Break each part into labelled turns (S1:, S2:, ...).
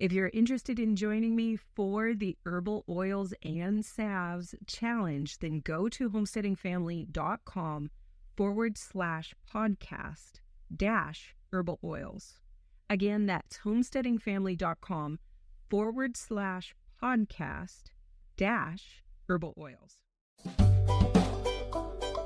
S1: If you're interested in joining me for the Herbal Oils and Salves Challenge, then go to homesteadingfamily.com forward slash podcast dash herbal oils. Again, that's homesteadingfamily.com forward slash podcast dash herbal oils.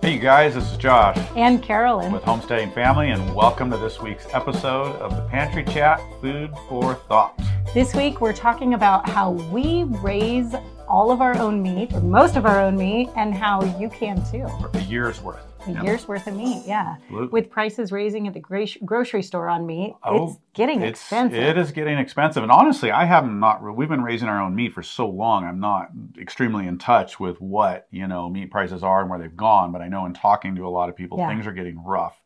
S2: Hey, you guys, this is Josh
S3: and Carolyn
S2: with Homesteading Family, and welcome to this week's episode of the Pantry Chat Food for Thought.
S3: This week, we're talking about how we raise all of our own meat, or most of our own meat, and how you can too.
S2: A year's worth.
S3: A year's worth of meat, yeah. Absolutely. With prices raising at the grocery store on meat, oh, it's getting it's, expensive.
S2: It is getting expensive, and honestly, I have not. We've been raising our own meat for so long. I'm not extremely in touch with what you know meat prices are and where they've gone. But I know in talking to a lot of people, yeah. things are getting rough.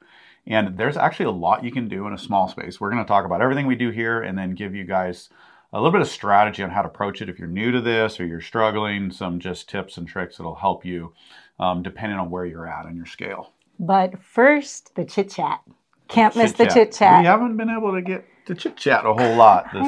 S2: And there's actually a lot you can do in a small space. We're going to talk about everything we do here, and then give you guys a little bit of strategy on how to approach it if you're new to this or you're struggling. Some just tips and tricks that'll help you, um, depending on where you're at on your scale.
S3: But first, the chit chat. Can't miss the chit chat.
S2: We haven't been able to get to chit chat a whole lot this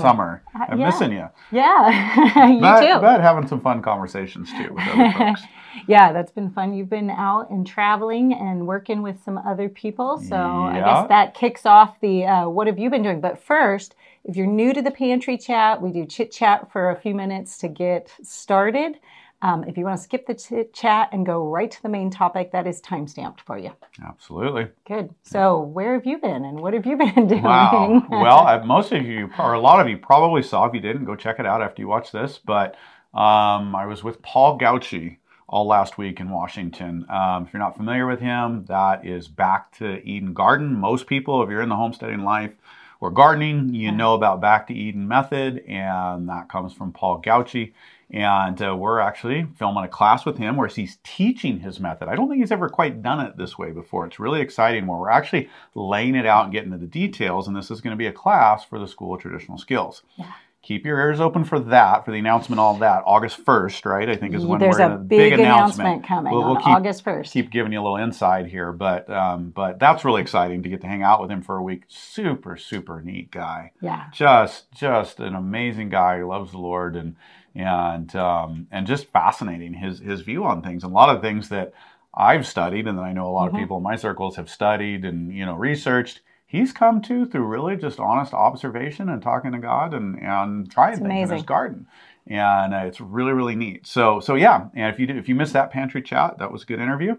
S2: summer. I'm yeah. missing you.
S3: Yeah, you
S2: but,
S3: too.
S2: But having some fun conversations too with other folks.
S3: yeah, that's been fun. You've been out and traveling and working with some other people. So yeah. I guess that kicks off the uh, what have you been doing? But first, if you're new to the pantry chat, we do chit chat for a few minutes to get started. Um, if you want to skip the chat and go right to the main topic, that is time stamped for you.
S2: Absolutely.
S3: Good. So, where have you been and what have you been doing?
S2: Wow. well, most of you, or a lot of you, probably saw. If you didn't, go check it out after you watch this. But um, I was with Paul Gautschi all last week in Washington. Um, if you're not familiar with him, that is Back to Eden Garden. Most people, if you're in the homesteading life, or gardening, you know about Back to Eden method, and that comes from Paul Gautschi. And uh, we're actually filming a class with him where he's teaching his method. I don't think he's ever quite done it this way before. It's really exciting where we're actually laying it out and getting into the details. And this is going to be a class for the School of Traditional Skills. Yeah. Keep your ears open for that, for the announcement, all that. August 1st, right? I think is when
S3: There's
S2: we're
S3: a
S2: big,
S3: big announcement, announcement coming we'll, we'll
S2: keep,
S3: August 1st.
S2: Keep giving you a little inside here, but um, but that's really exciting to get to hang out with him for a week. Super, super neat guy.
S3: Yeah.
S2: Just, just an amazing guy who loves the Lord and and um, and just fascinating his his view on things. And a lot of things that I've studied, and that I know a lot mm-hmm. of people in my circles have studied and you know researched. He's come to through really just honest observation and talking to God and and trying it's things amazing. in his garden, and uh, it's really really neat. So so yeah, and if you did, if you missed that pantry chat, that was a good interview.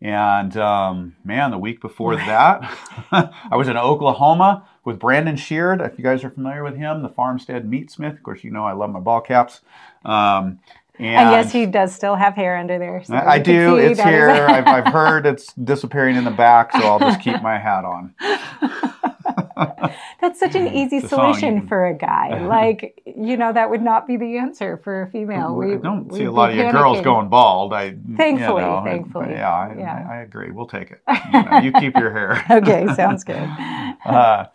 S2: And um, man, the week before that, I was in Oklahoma with Brandon Sheard. If you guys are familiar with him, the Farmstead Meatsmith. Of course, you know I love my ball caps. Um,
S3: and, and, yes, he does still have hair under there.
S2: So I do. It's here. I've, I've heard it's disappearing in the back, so I'll just keep my hat on.
S3: That's such an easy solution for a guy. Like, you know, that would not be the answer for a female.
S2: We, I don't see a lot of your girls going bald. I
S3: thankfully,
S2: you know,
S3: thankfully,
S2: yeah, I, yeah. I, I, agree. We'll take it. You, know, you keep your hair.
S3: okay, sounds good.
S2: Uh,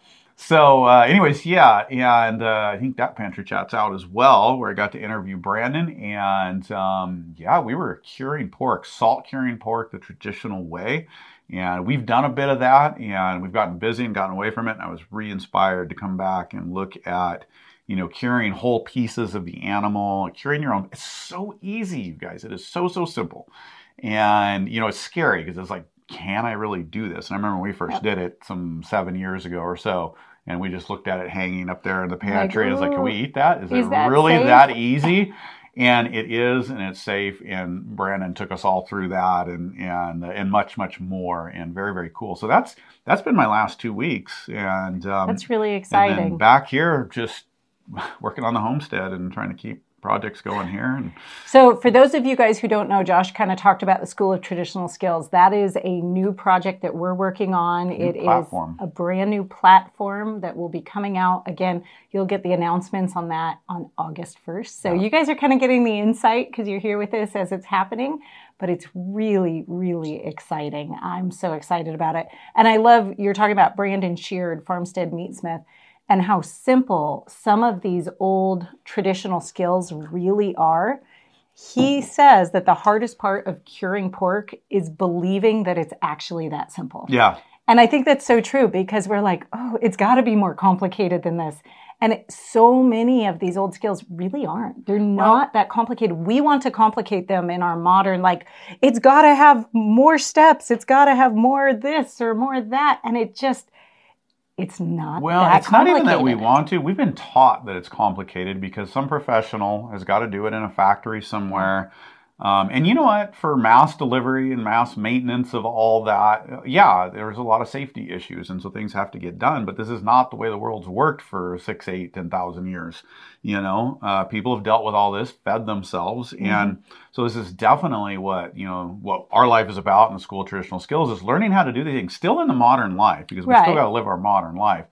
S2: so, uh, anyways, yeah, and uh, I think that pantry chat's out as well, where I got to interview Brandon, and um, yeah, we were curing pork, salt curing pork the traditional way, and we've done a bit of that, and we've gotten busy and gotten away from it. And I was re-inspired to come back and look at, you know, curing whole pieces of the animal, curing your own. It's so easy, you guys. It is so so simple, and you know, it's scary because it's like, can I really do this? And I remember when we first did it some seven years ago or so and we just looked at it hanging up there in the pantry. Like, and was like, can we eat that? Is, is it that really safe? that easy? And it is, and it's safe. And Brandon took us all through that, and and and much much more, and very very cool. So that's that's been my last two weeks, and um,
S3: that's really exciting.
S2: back here, just working on the homestead and trying to keep projects going here. And
S3: so, for those of you guys who don't know, Josh kind of talked about the School of Traditional Skills. That is a new project that we're working on. It platform. is a brand new platform that will be coming out. Again, you'll get the announcements on that on August 1st. So, yeah. you guys are kind of getting the insight because you're here with us as it's happening. But it's really, really exciting. I'm so excited about it. And I love you're talking about Brandon Sheard, Farmstead Meatsmith and how simple some of these old traditional skills really are. He says that the hardest part of curing pork is believing that it's actually that simple.
S2: Yeah.
S3: And I think that's so true because we're like, oh, it's got to be more complicated than this. And it, so many of these old skills really aren't. They're not that complicated. We want to complicate them in our modern, like, it's got to have more steps. It's got to have more this or more that. And it just, it's not
S2: well it's not even that we want to. We've been taught that it's complicated because some professional has got to do it in a factory somewhere um, and you know what? For mass delivery and mass maintenance of all that, yeah, there's a lot of safety issues, and so things have to get done. But this is not the way the world's worked for six, eight, ten thousand years. You know, uh, people have dealt with all this, fed themselves, mm-hmm. and so this is definitely what you know what our life is about in the school of traditional skills is learning how to do these things still in the modern life because we right. still got to live our modern life.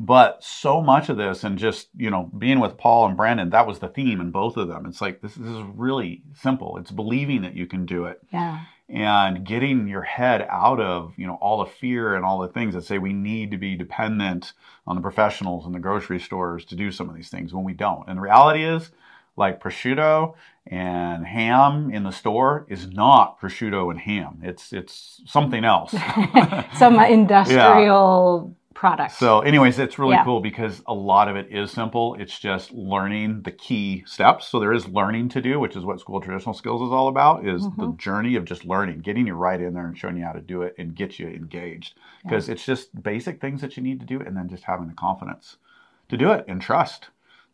S2: But so much of this, and just you know, being with Paul and Brandon, that was the theme in both of them. It's like this, this is really simple. It's believing that you can do it.
S3: Yeah.
S2: And getting your head out of you know all the fear and all the things that say we need to be dependent on the professionals and the grocery stores to do some of these things when we don't. And the reality is, like prosciutto and ham in the store is not prosciutto and ham. It's it's something else.
S3: Some industrial yeah products.
S2: So, anyways, it's really yeah. cool because a lot of it is simple. It's just learning the key steps. So there is learning to do, which is what school traditional skills is all about. Is mm-hmm. the journey of just learning, getting you right in there and showing you how to do it and get you engaged. Because yeah. it's just basic things that you need to do, and then just having the confidence to do it and trust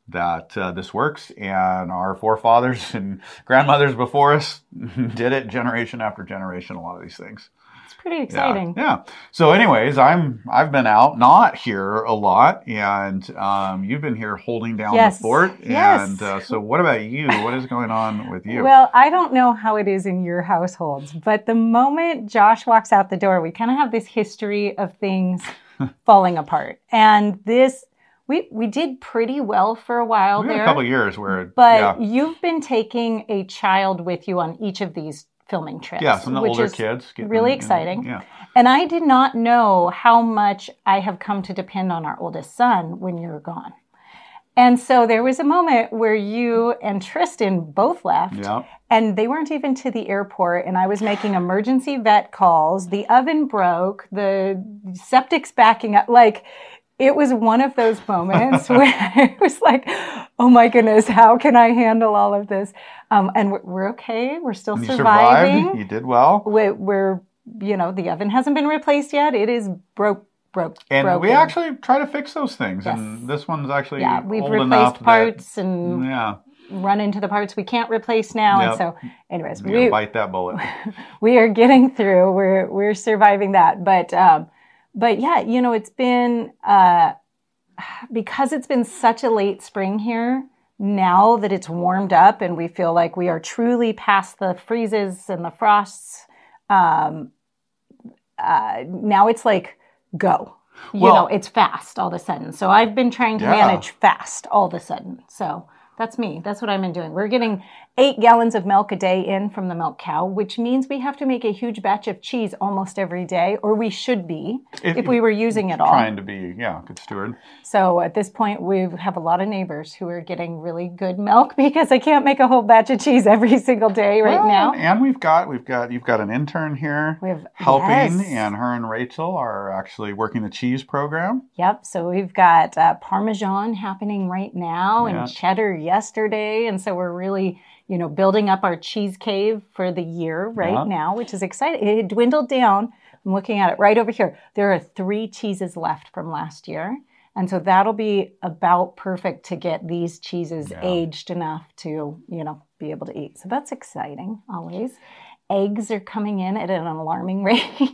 S2: that uh, this works. And our forefathers and grandmothers before us did it generation after generation. A lot of these things
S3: pretty exciting.
S2: Yeah, yeah. So, anyways, I'm I've been out, not here a lot, and um, you've been here holding down yes. the fort.
S3: Yes.
S2: And uh, so, what about you? What is going on with you?
S3: Well, I don't know how it is in your households, but the moment Josh walks out the door, we kind of have this history of things falling apart, and this we we did pretty well for a while
S2: we
S3: there.
S2: a couple years where,
S3: but yeah. you've been taking a child with you on each of these filming trips.
S2: Yeah, some of the older kids.
S3: really exciting. yeah. And I did not know how much I have come to depend on our oldest son when you're gone. And so there was a moment where you and Tristan both left,
S2: yeah.
S3: and they weren't even to the airport. And I was making emergency vet calls. The oven broke, the septic's backing up. Like it was one of those moments where it was like, oh my goodness, how can I handle all of this? Um, and we're, we're, okay. We're still
S2: you
S3: surviving.
S2: Survived. You did well.
S3: We're, we're, you know, the oven hasn't been replaced yet. It is broke. Broke,
S2: and
S3: broken.
S2: we actually try to fix those things, yes. and this one's actually
S3: yeah. We've
S2: replaced
S3: parts
S2: that,
S3: and
S2: yeah,
S3: run into the parts we can't replace now. Yep. And so, anyways,
S2: we bite that bullet.
S3: we are getting through. We're we're surviving that, but um, but yeah, you know, it's been uh, because it's been such a late spring here, now that it's warmed up and we feel like we are truly past the freezes and the frosts, um, uh, now it's like go. You well, know, it's fast all of a sudden. So I've been trying to yeah. manage fast all of a sudden. So that's me. That's what I've been doing. We're getting eight gallons of milk a day in from the milk cow, which means we have to make a huge batch of cheese almost every day, or we should be if, if we were using it all.
S2: Trying to be, yeah, good steward.
S3: So at this point, we have a lot of neighbors who are getting really good milk because I can't make a whole batch of cheese every single day right well, now.
S2: And we've got we've got you've got an intern here
S3: we have,
S2: helping,
S3: yes.
S2: and her and Rachel are actually working the cheese program.
S3: Yep. So we've got uh, Parmesan happening right now yeah. and cheddar yesterday, and so we're really you know, building up our cheese cave for the year right yeah. now, which is exciting. It dwindled down. I'm looking at it right over here. There are three cheeses left from last year. And so that'll be about perfect to get these cheeses yeah. aged enough to, you know, be able to eat. So that's exciting always. Eggs are coming in at an alarming rate.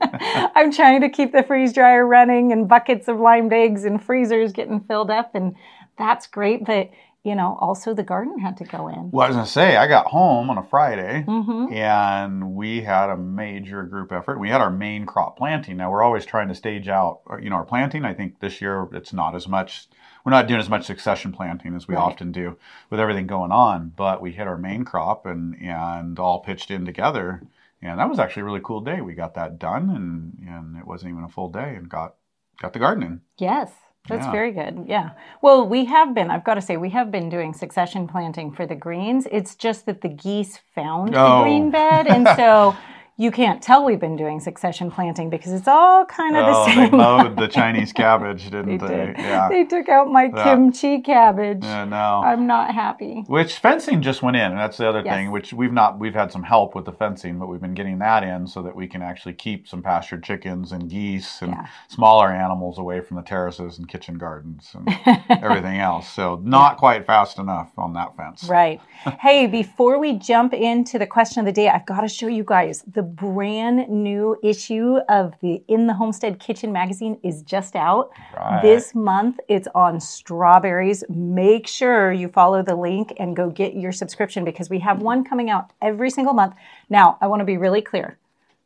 S3: I'm trying to keep the freeze dryer running and buckets of limed eggs and freezers getting filled up. And that's great. But you know, also the garden had to go in.
S2: Well, I was going to say, I got home on a Friday
S3: Mm-hmm.
S2: and we had a major group effort. We had our main crop planting. Now, we're always trying to stage out, uh, you know, our planting. I think this year it's not as much, we're not doing as much succession planting as we
S3: Right.
S2: often do with everything going on. But we hit our main crop and, and all pitched in together. And that was actually a really cool day. We got that done and, and it wasn't even a full day and got, got the gardening.
S3: Yes. That's
S2: Yeah.
S3: very good. Yeah. Well, we have been, I've got to say, we have been doing succession planting for the greens. It's just that the geese found the
S2: Oh.
S3: green bed. And so you can't tell we've been doing succession planting because it's all kind of
S2: Oh,
S3: the
S2: they
S3: same.
S2: mowed the Chinese cabbage, didn't they?
S3: did.
S2: Yeah.
S3: They took out my
S2: Yeah.
S3: kimchi cabbage.
S2: Yeah, no.
S3: I'm not happy.
S2: Which fencing just went in, and that's the other
S3: Yes.
S2: thing. Which we've not we've had some help with the fencing, but we've been getting that in so that we can actually keep some pastured chickens and geese and
S3: Yeah.
S2: smaller animals away from the terraces and kitchen gardens and everything else. So not quite fast enough on that fence.
S3: Right. hey, before we jump into the question of the day, I've got to show you guys the brand new issue of the In the Homestead Kitchen magazine is just out.
S2: Right.
S3: This month it's on strawberries. Make sure you follow the link and go get your subscription because we have one coming out every single month. Now, I want to be really clear.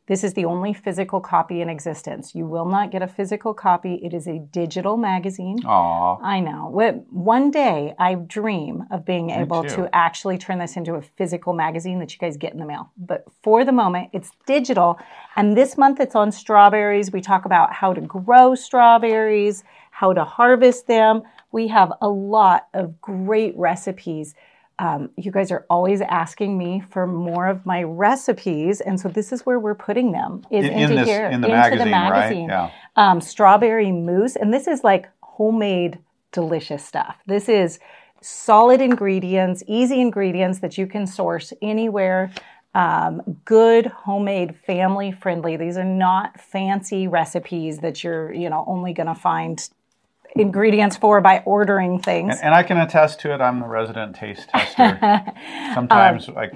S3: This is the only physical copy in existence. You will not get a physical copy. It is a digital magazine.
S2: Aw.
S3: I know. One day I dream of being able
S2: too.
S3: to actually turn this into a physical magazine that you guys get in the mail. But for the moment, it's digital. And this month it's on strawberries. We talk about how to grow strawberries, how to harvest them. We have a lot of great recipes. Um, you guys are always asking me for more of my recipes, and so this is where we're putting them. Is
S2: In, in
S3: into
S2: this
S3: here,
S2: in the
S3: into
S2: magazine,
S3: the magazine
S2: right? Yeah.
S3: um, strawberry mousse, and this is like homemade delicious stuff. This is solid ingredients, easy ingredients that you can source anywhere. Um, good, homemade, family friendly. These are not fancy recipes that you're, you know, only going to find ingredients for by ordering things.
S2: And, and I can attest to it. I'm the resident taste tester. Sometimes
S3: Um,
S2: I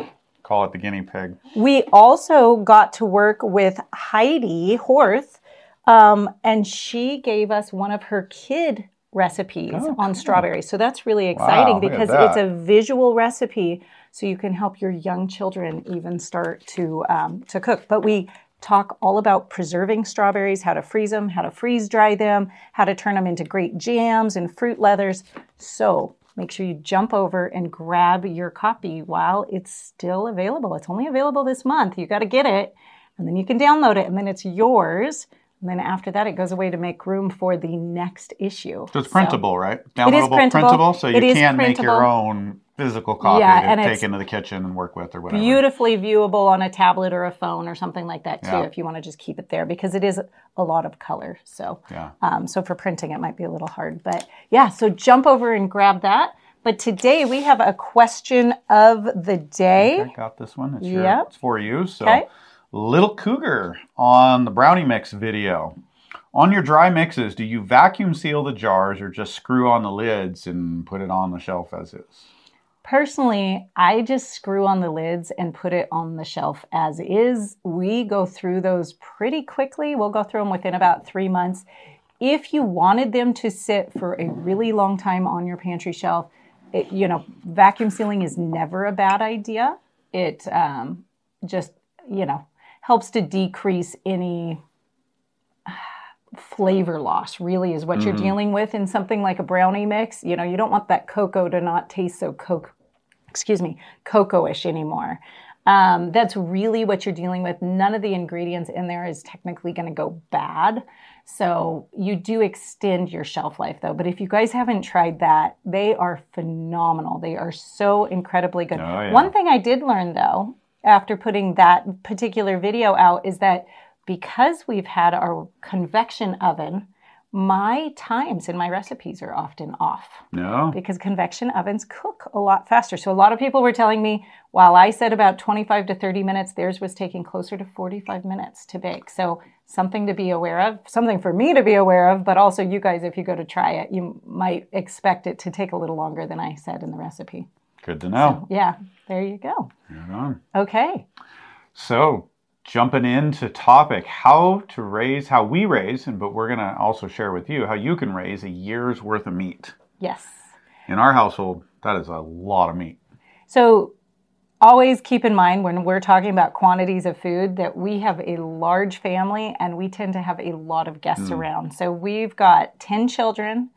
S2: call it the guinea pig.
S3: We also got to work with Heidi Horth, um, and she gave us one of her kid recipes
S2: Oh,
S3: on strawberries. So that's really exciting
S2: at
S3: because it's a visual recipe, so you can help your young children even start to um, to cook. But we talk all about preserving strawberries, how to freeze them, how to freeze dry them, how to turn them into great jams and fruit leathers. So make sure you jump over and grab your copy while it's still available. It's only available this month. You got to get it, and then you can download it, and then it's yours. And then after that, it goes away to make room for the next issue.
S2: So it's printable, right?
S3: It is
S2: Downloadable,
S3: printable.
S2: so you can make your own physical copy
S3: Yeah,
S2: to take into the kitchen and work with or whatever.
S3: beautifully viewable on a tablet or a phone or something like that too
S2: Yeah.
S3: if you want to just keep it there because it is a lot of color so
S2: Yeah.
S3: um, so for printing it might be a little hard but yeah so jump over and grab that but today we have a question of the day
S2: Okay, got this one. It's, your,
S3: Yep.
S2: it's for you. So,
S3: Okay.
S2: Little Cougar on the brownie mix video. On your dry mixes, do you vacuum seal the jars or just screw on the lids and put it on the shelf as is?
S3: Personally, I just screw on the lids and put it on the shelf as is. We go through those pretty quickly. We'll go through them within about three months. If you wanted them to sit for a really long time on your pantry shelf, it, you know, vacuum sealing is never a bad idea. It um, just, you know, helps to decrease any flavor loss really is what you're dealing with in something like a brownie mix you know you don't want that cocoa to not taste so coke excuse me cocoa-ish anymore. Um, that's really what you're dealing with. None of the ingredients in there is technically going to go bad. So you do extend your shelf life though. But if you guys haven't tried that they are phenomenal. They are so incredibly good.
S2: Oh, yeah.
S3: one thing i did learn though after putting that particular video out is that because we've had our convection oven, my times in my recipes are often off
S2: No?
S3: because convection ovens cook a lot faster. So a lot of people were telling me while I said about 25 to 30 minutes, theirs was taking closer to 45 minutes to bake. So something to be aware of, something for me to be aware of, but also you guys, if you go to try it, you might expect it to take a little longer than I said in the recipe.
S2: Good to know.
S3: Yeah, there you go.
S2: Right.
S3: Okay.
S2: So, jumping into topic how to raise, how we raise, and but we're going to also share with you how you can raise a year's worth of meat.
S3: Yes.
S2: In our household, that is a lot of meat.
S3: So always keep in mind when we're talking about quantities of food that we have a large family and we tend to have a lot of guests mm. around. So we've got 10 children.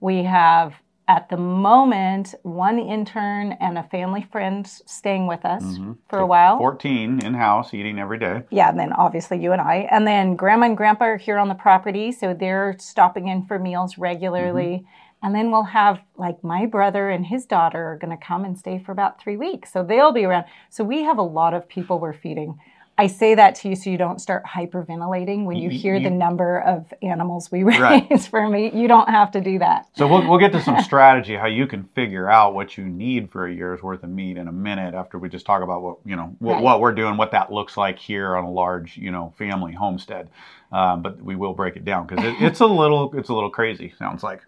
S3: We have at the moment one intern and a family friend staying with us mm-hmm. for so a while.
S2: 14 in house eating every day.
S3: Yeah and then obviously you and i. And then grandma and grandpa are here on the property so they're stopping in for meals regularly. Mm-hmm. and then we'll have like my brother and his daughter are going to come and stay for about three weeks so they'll be around. So we have a lot of people we're feeding I say that to you so you don't start hyperventilating when you, you hear you, the number of animals we raise right. for meat. You don't have to do that.
S2: So we'll, we'll get to some strategy how you can figure out what you need for a year's worth of meat in a minute after we just talk about what you know what, right. what we're doing, what that looks like here on a large you know family homestead. Um, but we will break it down because it, it's a little it's a little crazy. Sounds like.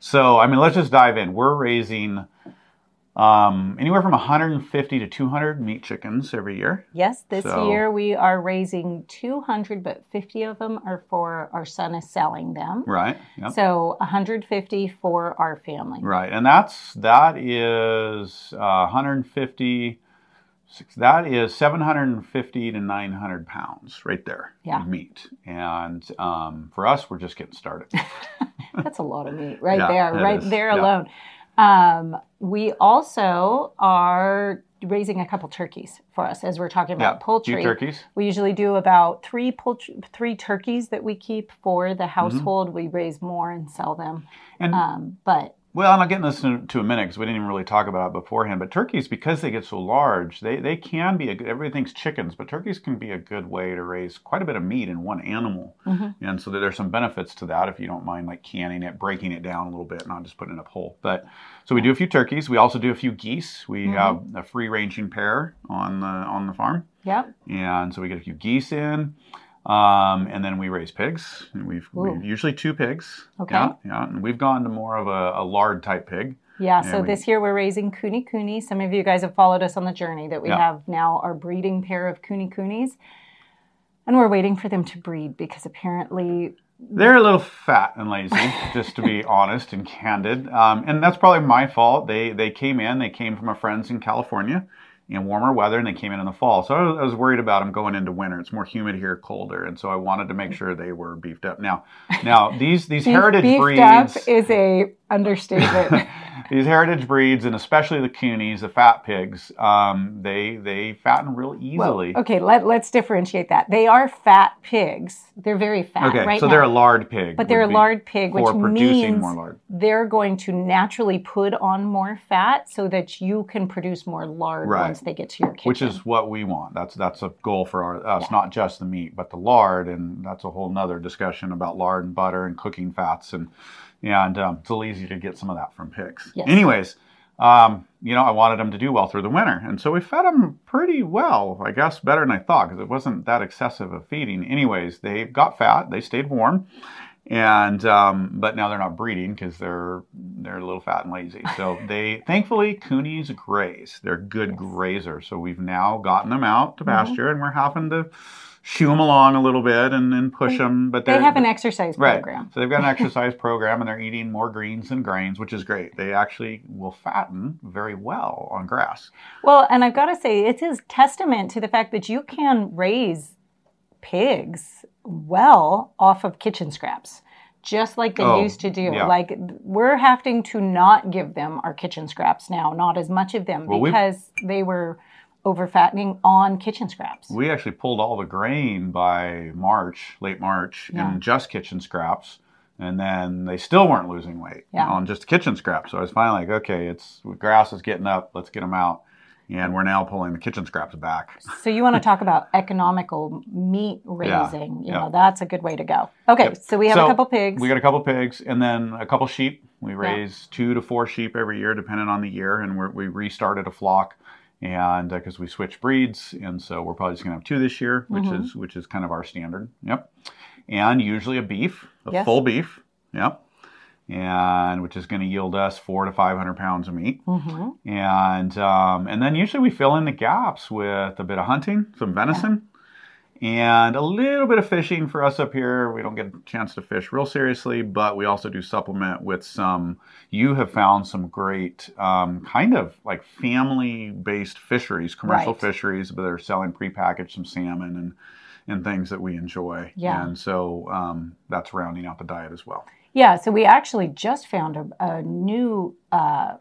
S2: So I mean, let's just dive in. We're raising um, anywhere from 150 to 200 meat chickens every year.
S3: Yes, this so, year we are raising 200, but 50 of them are for our son is selling them.
S2: Right.
S3: Yep. So 150 for our family.
S2: Right, and that's that is uh, 150. That is 750 to 900 pounds right there
S3: yeah.
S2: of meat. And um, for us, we're just getting started.
S3: That's a lot of meat right yeah, there, right is. there alone. Um, we also are raising a couple turkeys for us as we're talking about
S2: yeah,
S3: poultry.
S2: turkeys.
S3: We usually do about three poultry, three turkeys that we keep for the mm-hmm. household. Mm-hmm. We raise more and sell them. And, um, but
S2: well, I'm not getting this to, a minute because we didn't even really talk about it beforehand. But turkeys, because they get so large, they, they can be a good, everything's chickens, but turkeys can be a good way to raise quite a bit of meat in one animal. Mm-hmm. And so there's some benefits to that if you don't mind like canning it, breaking it down a little bit, not just putting it up whole. But so we do a few turkeys. We also do a few geese. We mm-hmm. have a free ranging pair on the on the farm.
S3: Yep.
S2: And so we get a few geese in. Um, and then we raise pigs. We've, we've, usually two pigs.
S3: Okay.
S2: Yeah, yeah. And we've gone to more of a, a lard type pig.
S3: Yeah, so we, this year we're raising Kune Kune. Some of you guys have followed us on the journey that we yeah. have now our breeding pair of Kune Kunes. And we're waiting for them to breed because apparently
S2: they're a little fat and lazy, just to be honest and candid. Um, and that's probably my fault. They they came in. They came from a friends in California, in warmer weather and they came in in the fall. So I was worried about them going into winter. It's more humid here, colder, and so I wanted to make sure they were beefed up. Now, now these these heritage
S3: beefed
S2: breeds
S3: up is a understatement.
S2: these heritage breeds, and especially the Kune's, the fat pigs, um, they they fatten real easily.
S3: Well, okay, let, let's differentiate that. They are fat pigs. They're very fat.
S2: Okay,
S3: right
S2: so
S3: now.
S2: they're a lard pig.
S3: But they're a lard pig, which means they're going to naturally put on more fat so that you can produce more lard right. once they get to your kitchen.
S2: Which is what we want. That's that's a goal for our, us, yeah. not just the meat, but the lard, and that's a whole nother discussion about lard and butter and cooking fats and and um, it's a little easy to get some of that from pigs.
S3: Yes.
S2: Anyways, um, you know, I wanted them to do well through the winter, and so we fed them pretty well, I guess, better than I thought because it wasn't that excessive of feeding. Anyways, they got fat, they stayed warm, and um, but now they're not breeding because they're they're a little fat and lazy. So they thankfully Kune's graze. They're good yes. grazers. So we've now gotten them out to mm-hmm. pasture, mm-hmm. and we're having to shoo them along a little bit and, and push them. But
S3: they have an exercise program.
S2: Right. So they've got an exercise program and they're eating more greens and grains, which is great. They actually will fatten very well on grass.
S3: Well, and I've got to say, it is testament to the fact that you can raise pigs well off of kitchen scraps just like they oh, used to do. Yeah. Like we're having to not give them our kitchen scraps now, not as much of them well, because they were over fattening on kitchen scraps.
S2: We actually pulled all the grain by March, late March, yeah. in just kitchen scraps. And then they still weren't losing weight
S3: yeah.
S2: on just kitchen scraps. So I was finally like, okay, it's grass is getting up. Let's get them out. And we're now pulling the kitchen scraps back.
S3: So you want to talk about economical meat raising? Yeah. You know, that's a good way to go. Okay, yep. so we have so a couple pigs.
S2: We got a couple pigs, and then a couple sheep. We raise two to four sheep every year, depending on the year, and we restarted a flock and because uh, we switch breeds, and so we're probably just gonna have two this year, which mm-hmm. is which is kind of our standard. Yep, and usually a beef, a yes. full beef. Yep, and which is going to yield us four to five hundred pounds of meat,
S3: mm-hmm.
S2: and um, and then usually we fill in the gaps with a bit of hunting, some venison. And a little bit of fishing for us up here. We don't get a chance to fish real seriously, but we also do supplement with some. You have found some great um, kind of like family based fisheries, commercial right. fisheries, but they're selling prepackaged some salmon and and things that we enjoy. Yeah. And so um, that's rounding out the diet as well.
S3: Yeah. So we actually just found a, a new. Uh,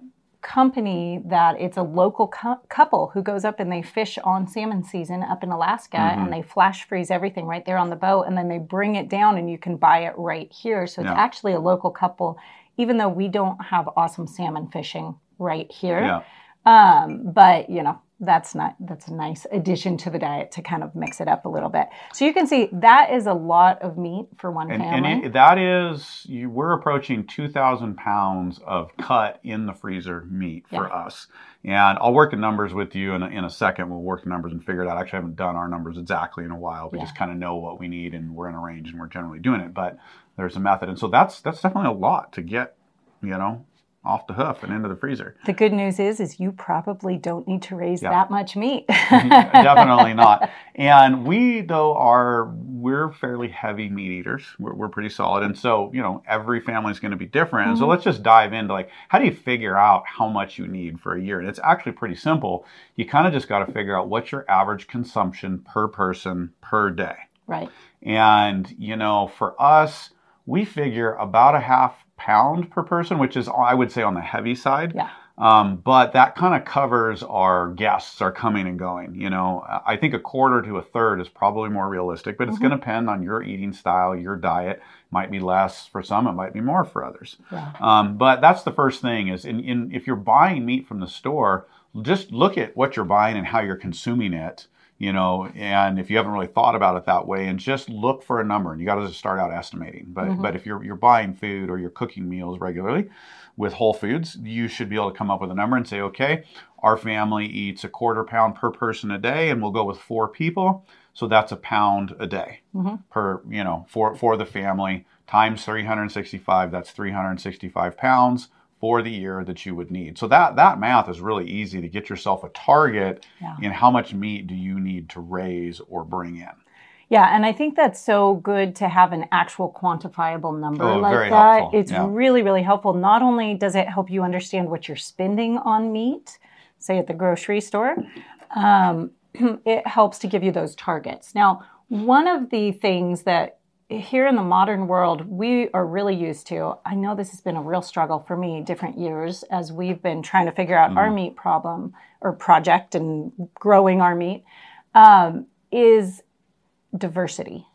S3: company that it's a local cu- couple who goes up and they fish on salmon season up in Alaska mm-hmm. and they flash freeze everything right there on the boat and then they bring it down and you can buy it right here. So it's yeah. actually a local couple, even though we don't have awesome salmon fishing right here. Yeah. Um, but you know, that's not that's a nice addition to the diet to kind of mix it up a little bit. So you can see that is a lot of meat for one
S2: and,
S3: family.
S2: And it, that is you, we're approaching two thousand pounds of cut in the freezer meat for yeah. us. And I'll work the numbers with you in a, in a second. We'll work the numbers and figure it out. Actually, I haven't done our numbers exactly in a while. We yeah. just kind of know what we need and we're in a range and we're generally doing it. But there's a method, and so that's that's definitely a lot to get. You know, off the hoof and into the freezer.
S3: The good news is, is you probably don't need to raise that much meat.
S2: Definitely not. And we though are we're fairly heavy meat eaters. We're, we're pretty solid, and so you know every family is going to be different. Mm-hmm. So let's just dive into like how do you figure out how much you need for a year? And it's actually pretty simple. You kind of just got to figure out what's your average consumption per person per day.
S3: Right.
S2: And you know, for us, we figure about a half pound per person, which is, I would say, on the heavy side.
S3: Yeah.
S2: Um, but that kind of covers our guests are coming and going. You know, I think a quarter to a third is probably more realistic, but it's mm-hmm. going to depend on your eating style, your diet. Might be less for some, it might be more for others. Yeah. Um, but that's the first thing is in, in, if you're buying meat from the store, just look at what you're buying and how you're consuming it you know and if you haven't really thought about it that way and just look for a number and you got to just start out estimating but mm-hmm. but if you're you're buying food or you're cooking meals regularly with whole foods you should be able to come up with a number and say okay our family eats a quarter pound per person a day and we'll go with four people so that's a pound a day mm-hmm. per you know for for the family times 365 that's 365 pounds for the year that you would need. So that that math is really easy to get yourself a target yeah. in how much meat do you need to raise or bring in.
S3: Yeah, and I think that's so good to have an actual quantifiable number oh, like that. Helpful. It's yeah. really, really helpful. Not only does it help you understand what you're spending on meat, say at the grocery store, um, it helps to give you those targets. Now, one of the things that here in the modern world, we are really used to. I know this has been a real struggle for me different years as we've been trying to figure out mm. our meat problem or project and growing our meat um, is diversity.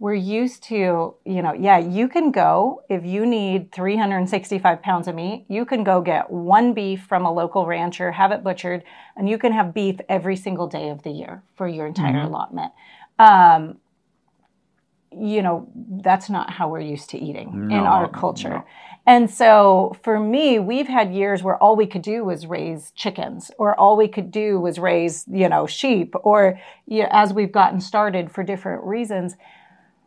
S3: We're used to, you know, yeah, you can go if you need 365 pounds of meat, you can go get one beef from a local rancher, have it butchered, and you can have beef every single day of the year for your entire mm-hmm. allotment. Um, you know, that's not how we're used to eating no, in our culture. No. And so for me, we've had years where all we could do was raise chickens or all we could do was raise, you know, sheep or you know, as we've gotten started for different reasons.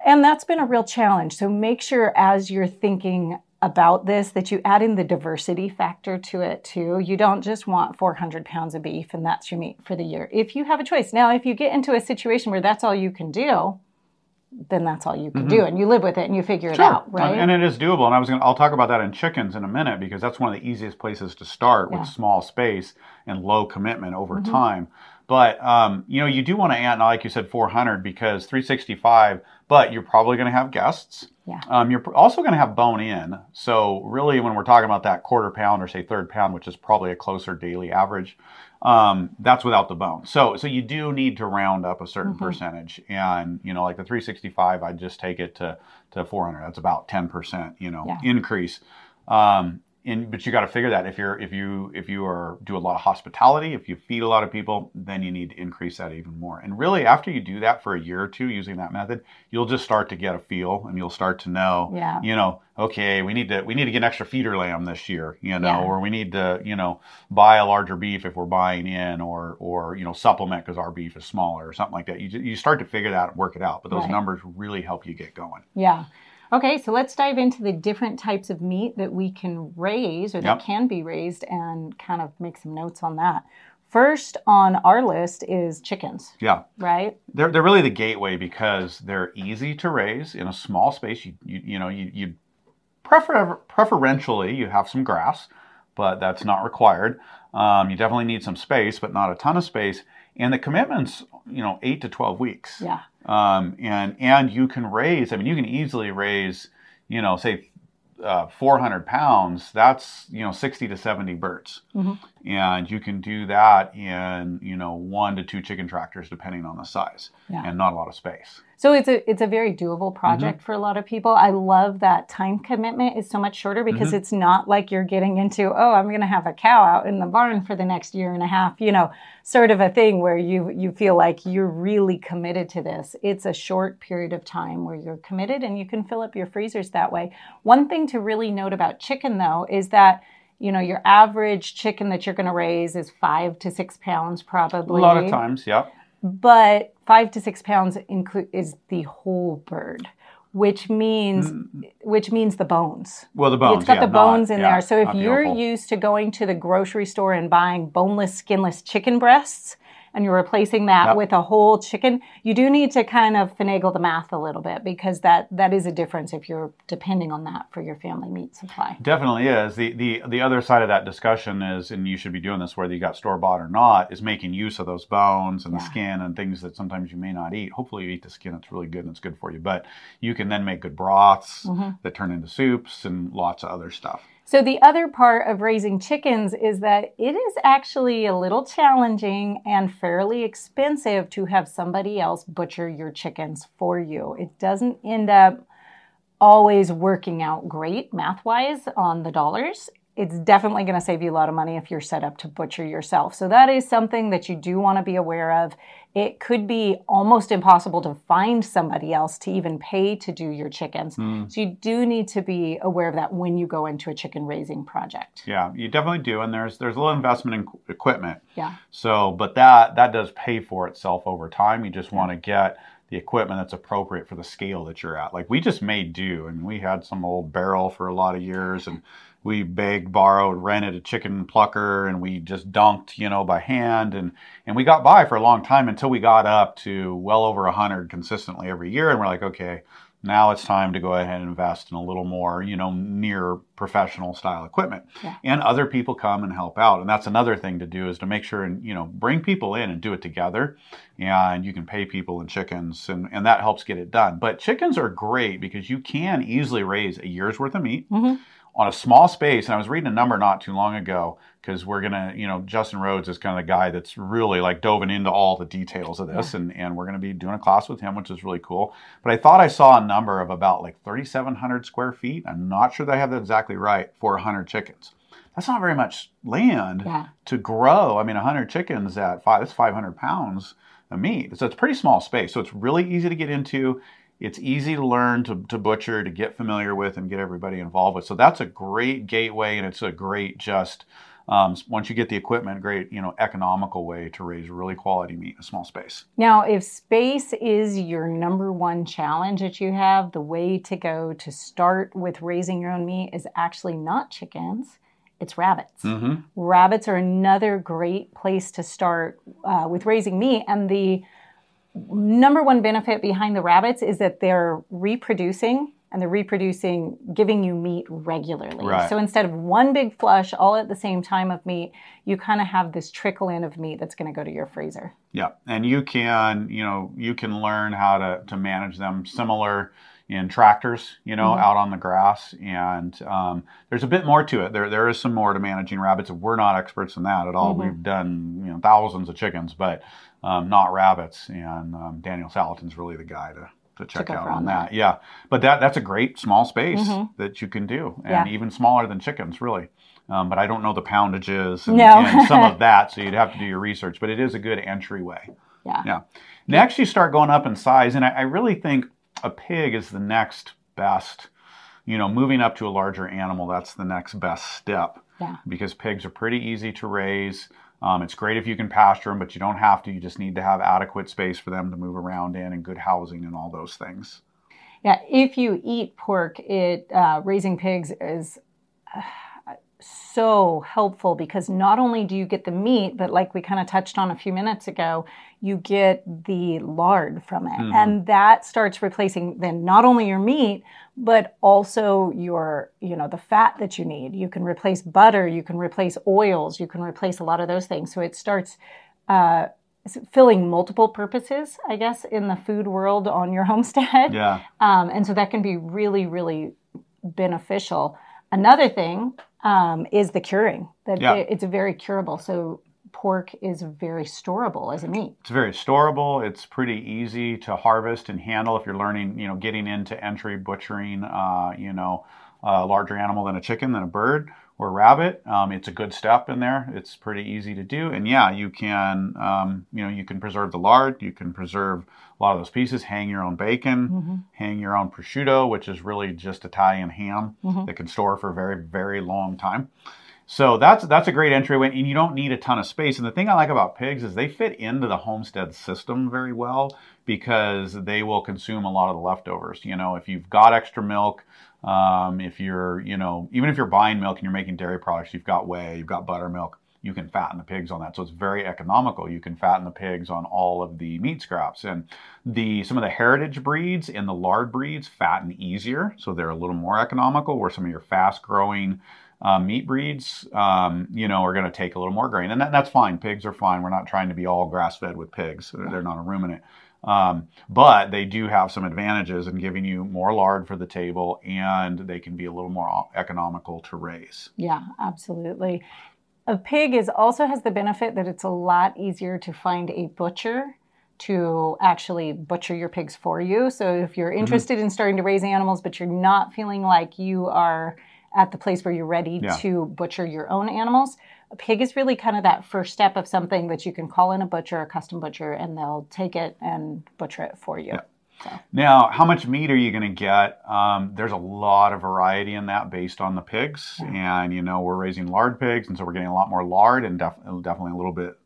S3: And that's been a real challenge. So make sure as you're thinking about this that you add in the diversity factor to it too. You don't just want 400 pounds of beef and that's your meat for the year. If you have a choice. Now, if you get into a situation where that's all you can do, then that's all you can mm-hmm. do and you live with it and you figure sure. it out right
S2: and it is doable and i was going to i'll talk about that in chickens in a minute because that's one of the easiest places to start yeah. with small space and low commitment over mm-hmm. time but um, you know you do want to add like you said 400 because 365 but you're probably going to have guests
S3: yeah.
S2: Um, you're also going to have bone in so really when we're talking about that quarter pound or say third pound which is probably a closer daily average um, that's without the bone. So so you do need to round up a certain mm-hmm. percentage, and you know like the 365, I just take it to to 400. That's about 10 percent, you know, yeah. increase. Um, and but you got to figure that if you're if you if you are do a lot of hospitality if you feed a lot of people then you need to increase that even more and really after you do that for a year or two using that method you'll just start to get a feel and you'll start to know
S3: yeah.
S2: you know okay we need to we need to get an extra feeder lamb this year you know yeah. or we need to you know buy a larger beef if we're buying in or or you know supplement because our beef is smaller or something like that you you start to figure that and work it out but those right. numbers really help you get going
S3: yeah Okay, so let's dive into the different types of meat that we can raise or that yep. can be raised and kind of make some notes on that. first on our list is chickens.
S2: Yeah.
S3: Right?
S2: They're, they're really the gateway because they're easy to raise in a small space. You, you, you know, you, you prefer, preferentially you have some grass, but that's not required. Um, you definitely need some space, but not a ton of space. And the commitment's, you know, eight to 12 weeks.
S3: Yeah.
S2: Um, and, and you can raise, I mean, you can easily raise, you know, say uh, 400 pounds, that's you know 60 to 70 birds, mm-hmm. And you can do that in you know one to two chicken tractors depending on the size, yeah. and not a lot of space.
S3: So it's a it's a very doable project mm-hmm. for a lot of people. I love that time commitment is so much shorter because mm-hmm. it's not like you're getting into oh I'm going to have a cow out in the barn for the next year and a half, you know, sort of a thing where you you feel like you're really committed to this. It's a short period of time where you're committed and you can fill up your freezers that way. One thing to really note about chicken though is that you know, your average chicken that you're going to raise is five to six pounds, probably.
S2: A lot of times, yeah
S3: but five to six pounds include is the whole bird which means mm. which means the bones.
S2: Well, the bones.
S3: It's got
S2: yeah,
S3: the bones not, in
S2: yeah,
S3: there. So if you're used to going to the grocery store and buying boneless, skinless chicken breasts, and you're replacing that yep. with a whole chicken, you do need to kind of finagle the math a little bit because that that is a difference if you're depending on that for your family meat supply.
S2: Definitely is. The the the other side of that discussion is, and you should be doing this whether you got store bought or not, is making use of those bones and yeah. the skin and things that sometimes you may not eat. Hopefully, you eat the skin; it's really good and it's good for you. But you can then make good broths mm-hmm. that turn into soups and lots of other stuff.
S3: So, the other part of raising chickens is that it is actually a little challenging and fairly expensive to have somebody else butcher your chickens for you. It doesn't end up always working out great math wise on the dollars it's definitely going to save you a lot of money if you're set up to butcher yourself. So that is something that you do want to be aware of. It could be almost impossible to find somebody else to even pay to do your chickens. Mm. So you do need to be aware of that when you go into a chicken raising project.
S2: Yeah, you definitely do and there's there's a little investment in equipment.
S3: Yeah.
S2: So, but that that does pay for itself over time. You just want to get the equipment that's appropriate for the scale that you're at. Like we just made do. I mean, we had some old barrel for a lot of years and we begged, borrowed, rented a chicken plucker, and we just dunked, you know, by hand, and and we got by for a long time until we got up to well over a hundred consistently every year, and we're like, okay, now it's time to go ahead and invest in a little more, you know, near professional style equipment. Yeah. And other people come and help out. And that's another thing to do is to make sure and, you know, bring people in and do it together. And you can pay people in chickens and, and that helps get it done. But chickens are great because you can easily raise a year's worth of meat. Mm-hmm on a small space. And I was reading a number not too long ago because we're gonna, you know, Justin Rhodes is kind of the guy that's really like dove into all the details of this, yeah. and and we're gonna be doing a class with him, which is really cool. But I thought I saw a number of about like 3,700 square feet. I'm not sure that I have that exactly right for 100 chickens. That's not very much land
S3: yeah.
S2: to grow. I mean, 100 chickens at five, that's 500 pounds of meat. So it's a pretty small space. So it's really easy to get into. It's easy to learn to, to butcher, to get familiar with, and get everybody involved with. So that's a great gateway, and it's a great just um, once you get the equipment, great you know economical way to raise really quality meat in a small space.
S3: Now, if space is your number one challenge that you have, the way to go to start with raising your own meat is actually not chickens. It's rabbits. Mm-hmm. Rabbits are another great place to start uh, with raising meat, and the number one benefit behind the rabbits is that they're reproducing and they're reproducing, giving you meat regularly.
S2: Right.
S3: So instead of one big flush all at the same time of meat, you kind of have this trickle in of meat that's going to go to your freezer.
S2: Yeah, and you can, you know, you can learn how to to manage them similar in tractors, you know, mm-hmm. out on the grass. And um, there's a bit more to it. There, there is some more to managing rabbits. We're not experts in that at all. Mm-hmm. We've done, you know, thousands of chickens, but um, not rabbits. And um, Daniel Salatin's really the guy to, to check, out on that. that. Yeah, but that that's a great small space mm-hmm. that you can do, and yeah. even smaller than chickens, really. Um, but I don't know the poundages and, no. and some of that, so you'd have to do your research. But it is a good entryway.
S3: Yeah.
S2: Yeah. Next, you start going up in size, and I, I really think a pig is the next best. You know, moving up to a larger animal, that's the next best step.
S3: Yeah.
S2: Because pigs are pretty easy to raise. Um, it's great if you can pasture them, but you don't have to. You just need to have adequate space for them to move around in and good housing and all those things.
S3: Yeah, if you eat pork, it uh, raising pigs is uh, so helpful because not only do you get the meat, but like we kind of touched on a few minutes ago, you get the lard from it. Mm-hmm. And that starts replacing then not only your meat, but also your, you know, the fat that you need. You can replace butter, you can replace oils, you can replace a lot of those things. So it starts uh, filling multiple purposes, I guess, in the food world on your homestead.
S2: Yeah.
S3: Um, and so that can be really, really beneficial. Another thing um, is the curing. That yeah. it, it's very curable. So pork is very storable as a meat.
S2: It's very storable. It's pretty easy to harvest and handle if you're learning, you know, getting into entry butchering, uh, you know, a larger animal than a chicken, than a bird or rabbit. Um, it's a good step in there. It's pretty easy to do, and yeah, you can, um, you know, you can preserve the lard. You can preserve a lot of those pieces. Hang your own bacon. Mm-hmm. Hang your own prosciutto, which is really just Italian ham mm-hmm. that can store for a very, very long time. So that's that's a great entryway, and you don't need a ton of space. And the thing I like about pigs is they fit into the homestead system very well because they will consume a lot of the leftovers. You know, if you've got extra milk, um, if you're, you know, even if you're buying milk and you're making dairy products, you've got whey, you've got buttermilk, you can fatten the pigs on that. So it's very economical. You can fatten the pigs on all of the meat scraps. And the some of the heritage breeds and the lard breeds fatten easier, so they're a little more economical. Where some of your fast growing uh, meat breeds, um, you know, are going to take a little more grain, and that, that's fine. Pigs are fine. We're not trying to be all grass fed with pigs. They're not a ruminant. Um, but they do have some advantages in giving you more lard for the table, and they can be a little more economical to raise.
S3: Yeah, absolutely. A pig is also has the benefit that it's a lot easier to find a butcher to actually butcher your pigs for you. So if you're mm-hmm. interested mm-hmm. in starting to raise animals, but you're not feeling like you are at the place where you're ready yeah. to butcher your own animals. A pig is really kind of that first step of something that you can call in a butcher, a custom butcher, and they'll take it and butcher it for you. Yeah.
S2: So. Now, how much meat are you going to get? Um, there's a lot of variety in that based on the pigs. Yeah. And, you know, we're raising lard pigs, and so we're getting a lot more lard and def- definitely a little bit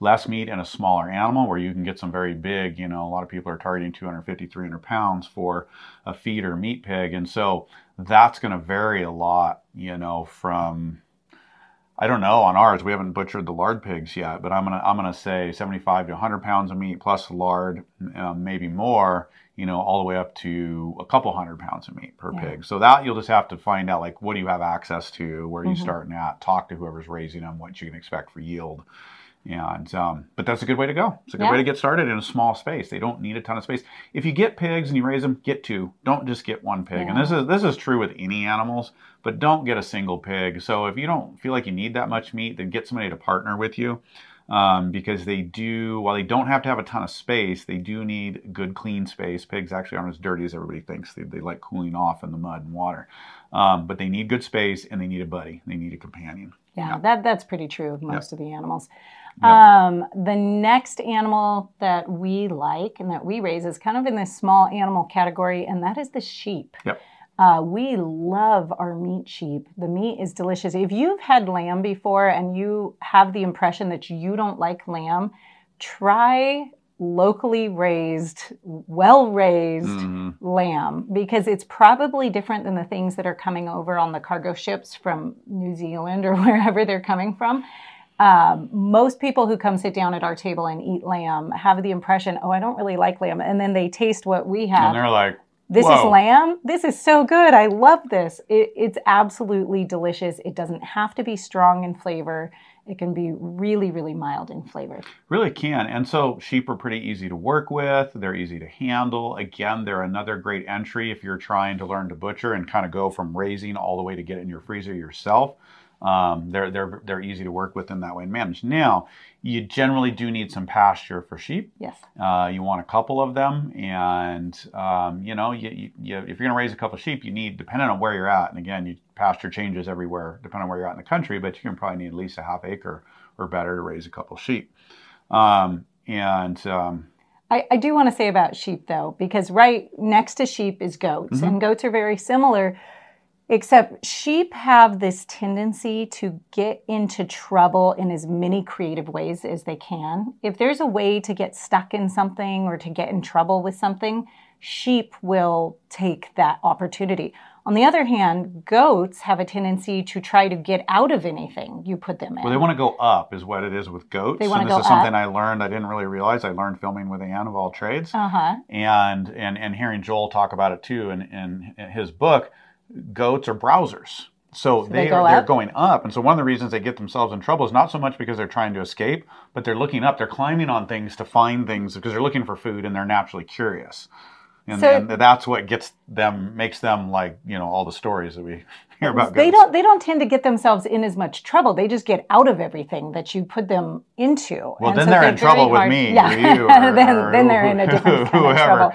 S2: less meat in a smaller animal where you can get some very big, you know, a lot of people are targeting 250, 300 pounds for a feed or meat pig. And so that's going to vary a lot, you know, from I don't know on ours. We haven't butchered the lard pigs yet, but I'm gonna I'm gonna say 75 to 100 pounds of meat plus lard, um, maybe more. You know, all the way up to a couple hundred pounds of meat per yeah. pig. So that you'll just have to find out like what do you have access to, where are you mm-hmm. starting at, talk to whoever's raising them, what you can expect for yield. And um, but that's a good way to go. It's a good yeah. way to get started in a small space. They don't need a ton of space. If you get pigs and you raise them, get two. Don't just get one pig. Yeah. And this is this is true with any animals, but don't get a single pig. So if you don't feel like you need that much meat, then get somebody to partner with you. Um, because they do, while they don't have to have a ton of space, they do need good, clean space. Pigs actually aren't as dirty as everybody thinks. They, they like cooling off in the mud and water. Um, but they need good space and they need a buddy. They need a companion.
S3: Yeah, yeah. that that's pretty true of most of the animals. Yep. Um, the next animal that we like and that we raise is kind of in this small animal category, and that is the sheep.
S2: Yep.
S3: Uh, we love our meat sheep. The meat is delicious. If you've had lamb before and you have the impression that you don't like lamb, try locally raised, well raised mm-hmm. lamb because it's probably different than the things that are coming over on the cargo ships from New Zealand or wherever they're coming from. Um, most people who come sit down at our table and eat lamb have the impression, oh, I don't really like lamb. And then they taste what we have.
S2: And they're like,
S3: this Whoa. is lamb. This is so good. I love this. It, it's absolutely delicious. It doesn't have to be strong in flavor. It can be really, really mild in flavor.
S2: Really can. And so sheep are pretty easy to work with. They're easy to handle. Again, they're another great entry if you're trying to learn to butcher and kind of go from raising all the way to get it in your freezer yourself. Um, they're they're they're easy to work with in that way and manage. Now, you generally do need some pasture for sheep.
S3: Yes.
S2: Uh, you want a couple of them, and um, you know, you, you, you, if you're going to raise a couple of sheep, you need, depending on where you're at, and again, you, pasture changes everywhere depending on where you're at in the country, but you can probably need at least a half acre or better to raise a couple of sheep. Um, and um,
S3: I, I, do want to say about sheep though, because right next to sheep is goats, mm-hmm. and goats are very similar Except sheep have this tendency to get into trouble in as many creative ways as they can. If there's a way to get stuck in something or to get in trouble with something, sheep will take that opportunity. On the other hand, goats have a tendency to try to get out of anything you put them in.
S2: Well, they want to go up, is what it is with goats.
S3: They want
S2: and
S3: to
S2: this
S3: go
S2: is something
S3: up.
S2: I learned. I didn't really realize. I learned filming with Anne of all trades,
S3: Uh huh.
S2: and and and hearing Joel talk about it too in, in his book. Goats are browsers. So,
S3: they
S2: they,
S3: go
S2: are they're going up, and so one of the reasons they get themselves in trouble is not so much because they're trying to escape, but they're looking up. They're climbing on things to find things because they're looking for food and they're naturally curious, and,
S3: So-
S2: and that's what gets them makes them like you know all the stories that we hear about.
S3: They don't. They don't tend to get themselves in as much trouble. They just get out of everything that you put them into.
S2: Well,
S3: And
S2: then
S3: so
S2: they're in
S3: very
S2: trouble with me
S3: Yeah.
S2: or you or-
S3: then,
S2: or
S3: then they're in a different kind of trouble.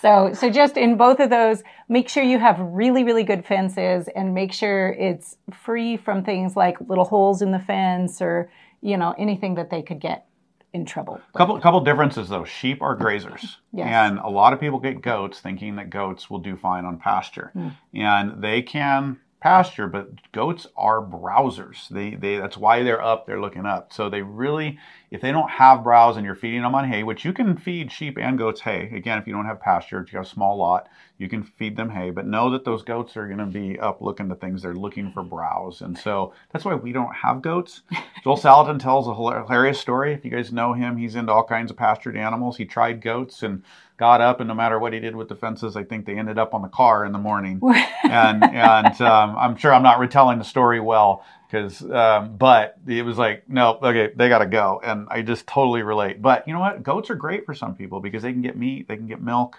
S3: So, so just in both of those, make sure you have really, really good fences, and make sure it's free from things like little holes in the fence or you know anything that they could get in trouble.
S2: Couple couple differences though. Sheep are grazers,
S3: Yes.
S2: and a lot of people get goats thinking that goats will do fine on pasture,
S3: Hmm.
S2: and they can pasture, but goats are browsers. They they that's why they're up. They're looking up. So they really, if they don't have browse and you're feeding them on hay, which you can feed sheep and goats hay. Again, if you don't have pasture, if you have a small lot, you can feed them hay. But know that those goats are going to be up looking to things. They're looking for browse, and so that's why we don't have goats. Joel Salatin tells a hilarious story. If you guys know him, he's into all kinds of pastured animals. He tried goats and got up, and no matter what he did with the fences, I think they ended up on the car in the morning. and and um, I'm sure I'm not retelling the story well because, um, but it was like, no, okay, they got to go, and I just totally relate. But you know what? Goats are great for some people because they can get meat, they can get milk,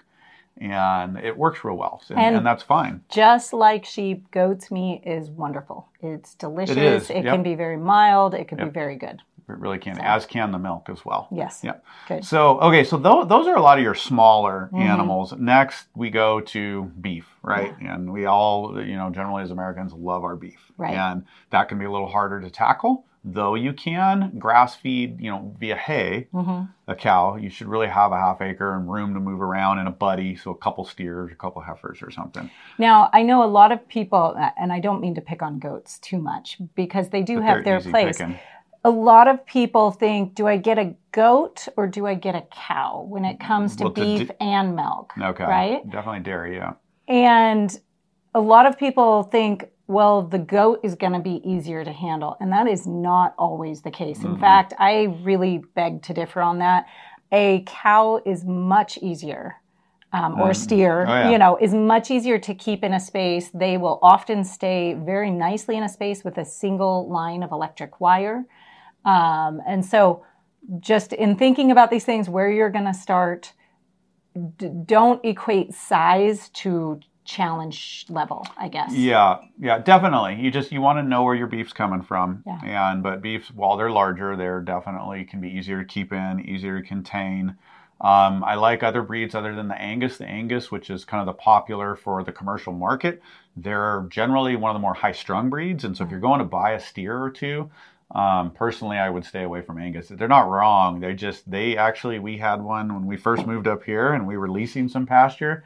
S2: and it works real well, and,
S3: And-
S2: and that's fine.
S3: Just like sheep, goat's meat is wonderful. It's delicious.
S2: is,
S3: It
S2: yep.
S3: can be very mild. It can be very good.
S2: It really can, as can the milk as well.
S3: Yes.
S2: Yep.
S3: Good.
S2: So okay, so tho- those are a lot of your smaller
S3: Mhm.
S2: animals. Next, we go to beef, right? And we all, you know, generally as Americans, love our beef,
S3: Right.
S2: And that can be a little harder to tackle, though you can grass feed, you know, via hay
S3: hmm
S2: a cow. You should really have a half acre and room to move around and a buddy, so a couple steers, a couple heifers, or something.
S3: Now, I know a lot of people, and I don't mean to pick on goats too much because they do
S2: But
S3: have their place.
S2: picking.
S3: A lot of people think, do I get a goat or do I get a cow when it comes to
S2: Well,
S3: beef
S2: d-
S3: and milk?
S2: Okay,
S3: Right?
S2: Definitely dairy, yeah.
S3: And a lot of people think, well, the goat is going to be easier to handle. And that is not always the case. In
S2: Mhm.
S3: fact, I really beg to differ on that. A cow is much easier. Um, or
S2: Mm.
S3: steer,
S2: Oh, yeah.
S3: you know, is much easier to keep in a space. They will often stay very nicely in a space with a single line of electric wire. Um, and so, just in thinking about these things, where you're going to start, d- don't equate size to challenge level, I guess.
S2: Yeah, yeah, definitely. You just you want to know where your beef's coming from.
S3: Yeah.
S2: And but beefs, while they're larger, they're definitely can be easier to keep in, easier to contain. Um, I like other breeds other than the Angus. The Angus, which is kind of the popular for the commercial market, they're generally one of the more high-strung breeds. And so if you're going to buy a steer or two, um, personally, I would stay away from Angus. They're not wrong. They just they actually we had one when we first moved up here and we were leasing some pasture,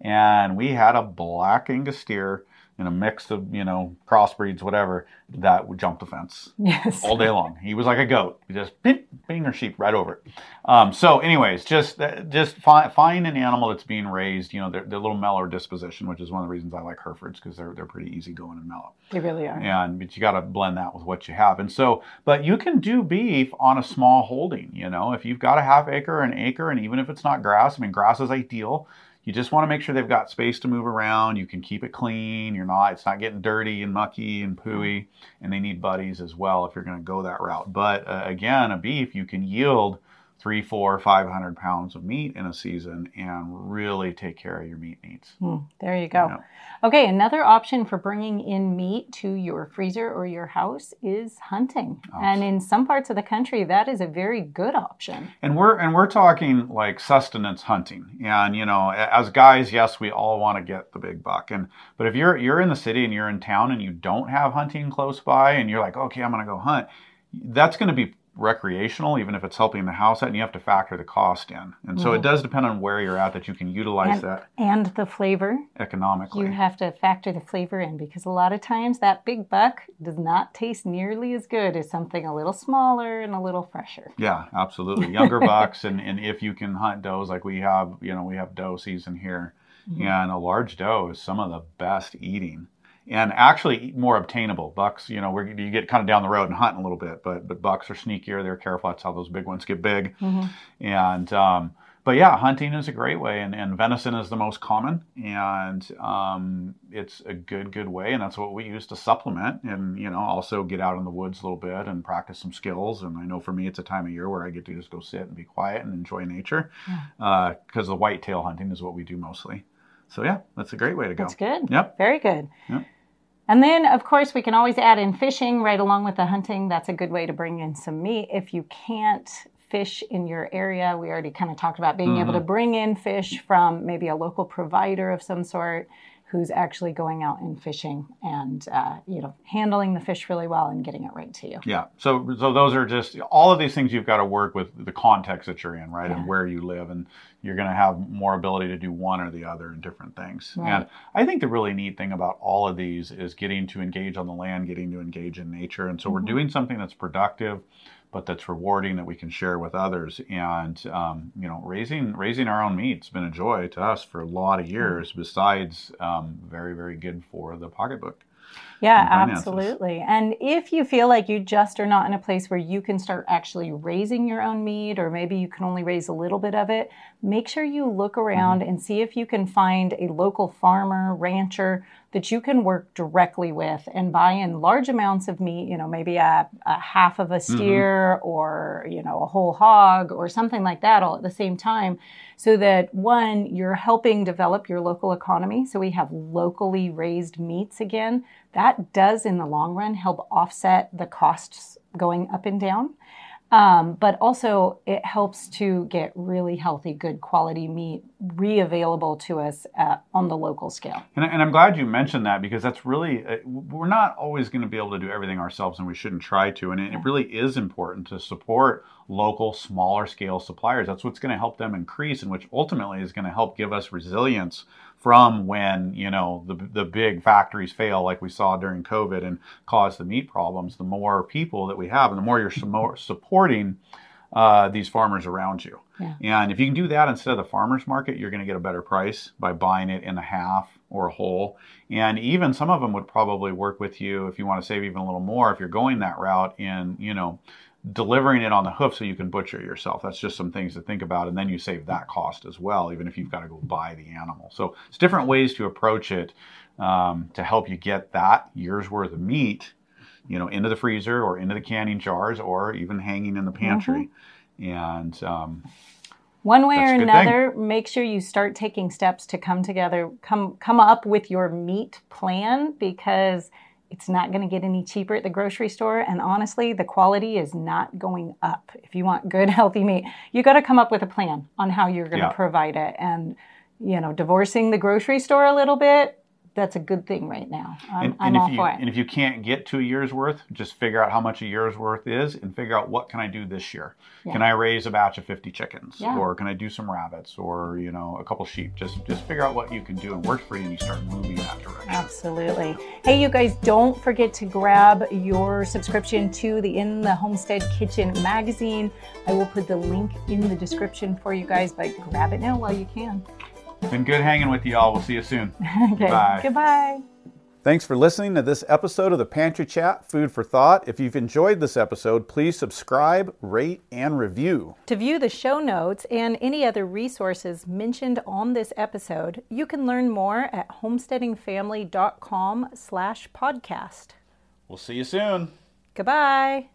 S2: and we had a black Angus steer in a mix of you know crossbreeds, whatever, that would jump the fence
S3: Yes.
S2: all day long. He was like a goat. He just bing, bing or sheep right over it. Um, so, anyways, just uh, just find find an animal that's being raised. You know, they're, they're a little mellower disposition, which is one of the reasons I like Herefords because they're they're pretty easy going and mellow.
S3: They really are.
S2: And but you got to blend that with what you have. And so, but you can do beef on a small holding. You know, if you've got a half acre, an acre, and even if it's not grass, I mean, grass is ideal. You just want to make sure they've got space to move around. You can keep it clean. You're not, it's not getting dirty and mucky and pooey. And they need buddies as well if you're going to go that route. But uh, again, a beef, you can yield three, four, five hundred pounds of meat in a season and really take care of your meat needs.
S3: Hmm, there you go.
S2: Yeah.
S3: Okay, another option for bringing in meat to your freezer or your house is hunting.
S2: Oh.
S3: And in some parts of the country, that is a very good option.
S2: And we're and we're talking like sustenance hunting. And you know, as guys, yes, we all want to get the big buck. And but if you're you're in the city and you're in town and you don't have hunting close by and you're like, okay, I'm going to go hunt, that's going to be recreational, even if it's helping the house out, and you have to factor the cost in. And so it
S3: Mhm.
S2: does depend on where you're at that you can utilize
S3: And-
S2: that
S3: And the flavor,
S2: economically.
S3: you have to factor the flavor in because a lot of times that big buck does not taste nearly as good as something a little smaller and a little fresher.
S2: Yeah, absolutely. Younger bucks, and, and if you can hunt does like we have, you know, we have doe season here Mm-hmm. And a large doe is some of the best eating and actually more obtainable. Bucks, you know, where you get kind of down the road and hunting a little bit, but but bucks are sneakier. They're careful. That's how those big ones get big. Mm-hmm. And um, but yeah, hunting is a great way, and, and venison is the most common, and um, it's a good good way, and that's what we use to supplement, and you know also get out in the woods a little bit and practice some skills. And I know for me, it's a time of year where I get to just go sit and be quiet and enjoy nature, because yeah. uh, the whitetail hunting is what we do mostly. So yeah, that's a great way to go.
S3: That's good.
S2: Yep.
S3: Very good. Yep. And then, of course, we can always add in fishing right along with the hunting. That's a good way to bring in some meat. If you can't fish in your area, we already kind of talked about being mm-hmm. able to bring in fish from maybe a local provider of some sort who's actually going out and fishing and uh, you know handling the fish really well and getting it right to you.
S2: Yeah. So so those are just all of these things you've got to work with the context that you're in, right, yeah. and where you live, and you're going to have more ability to do one or the other in different things. Right. And I think the really neat thing about all of these is getting to engage on the land, getting to engage in nature, and so mm-hmm. we're doing something that's productive but that's rewarding that we can share with others. And um, you know, raising raising our own meat's been a joy to us for a lot of years. Besides, um, very very good for the pocketbook.
S3: Yeah, absolutely. And if you feel like you just are not in a place where you can start actually raising your own meat, or maybe you can only raise a little bit of it, make sure you look around mm-hmm. and see if you can find a local farmer, rancher that you can work directly with and buy in large amounts of meat, you know, maybe a, a half of a mm-hmm. steer mm-hmm. or, you know, a whole hog or something like that all at the same time. So that one, you're helping develop your local economy. So we have locally raised meats again that does in the long run help offset the costs going up and down. Um, but also, it helps to get really healthy, good quality meat re-available to us uh, on the local scale.
S2: And, and, I'm glad you mentioned that because that's really uh, we're not always going to be able to do everything ourselves, and we shouldn't try to. And it, yeah. it really is important to support local, smaller scale suppliers. That's what's going to help them increase, and which ultimately is going to help give us resilience from when you know the the big factories fail, like we saw during COVID, and cause the meat problems. The more people that we have, and the more you're supporting uh, these farmers around you. Yeah. And if you can do that instead of the farmers market, you're going to get a better price by buying it in a half or a whole. And even some of them would probably work with you if you want to save even a little more if you're going that route in, you know, delivering it on the hoof so you can butcher yourself. That's just some things to think about. And then you save that cost as well, even if you've got to go buy the animal. So it's different ways to approach it um, to help you get that year's worth of meat, you know, into the freezer or into the canning jars or even hanging in the pantry. Mm-hmm. And um,
S3: one way or another, thing. make sure you start taking steps to come together, come come up with your meat plan because – it's not going to get any cheaper at the grocery store. And honestly, the quality is not going up. If you want good, healthy meat, you got to come up with a plan on how you're going to yeah. provide it. And, you know, divorcing the grocery store a little bit, that's a good thing right now. I'm, and, I'm
S2: and
S3: all
S2: you,
S3: for it.
S2: And if you can't get to a year's worth, just figure out how much a year's worth is and figure out what can I do this year. Yeah. Can I raise a batch of 50 chickens yeah. or can I do some rabbits or, you know, a couple sheep? Just just figure out what you can do and work for you and you start moving that direction.
S3: Absolutely. Hey, you guys, don't forget to grab your subscription to the In the Homestead Kitchen magazine. I will put the link in the description for you guys, but grab it now while you can.
S2: Been good hanging with you all. We'll see you soon.
S3: okay. Bye. Goodbye.
S2: Thanks for listening to this episode of the Pantry Chat Food for Thought. If you've enjoyed this episode, please subscribe, rate, and review.
S3: To view the show notes and any other resources mentioned on this episode, you can learn more at homesteadingfamily.com slash podcast.
S2: We'll see you soon.
S3: Goodbye.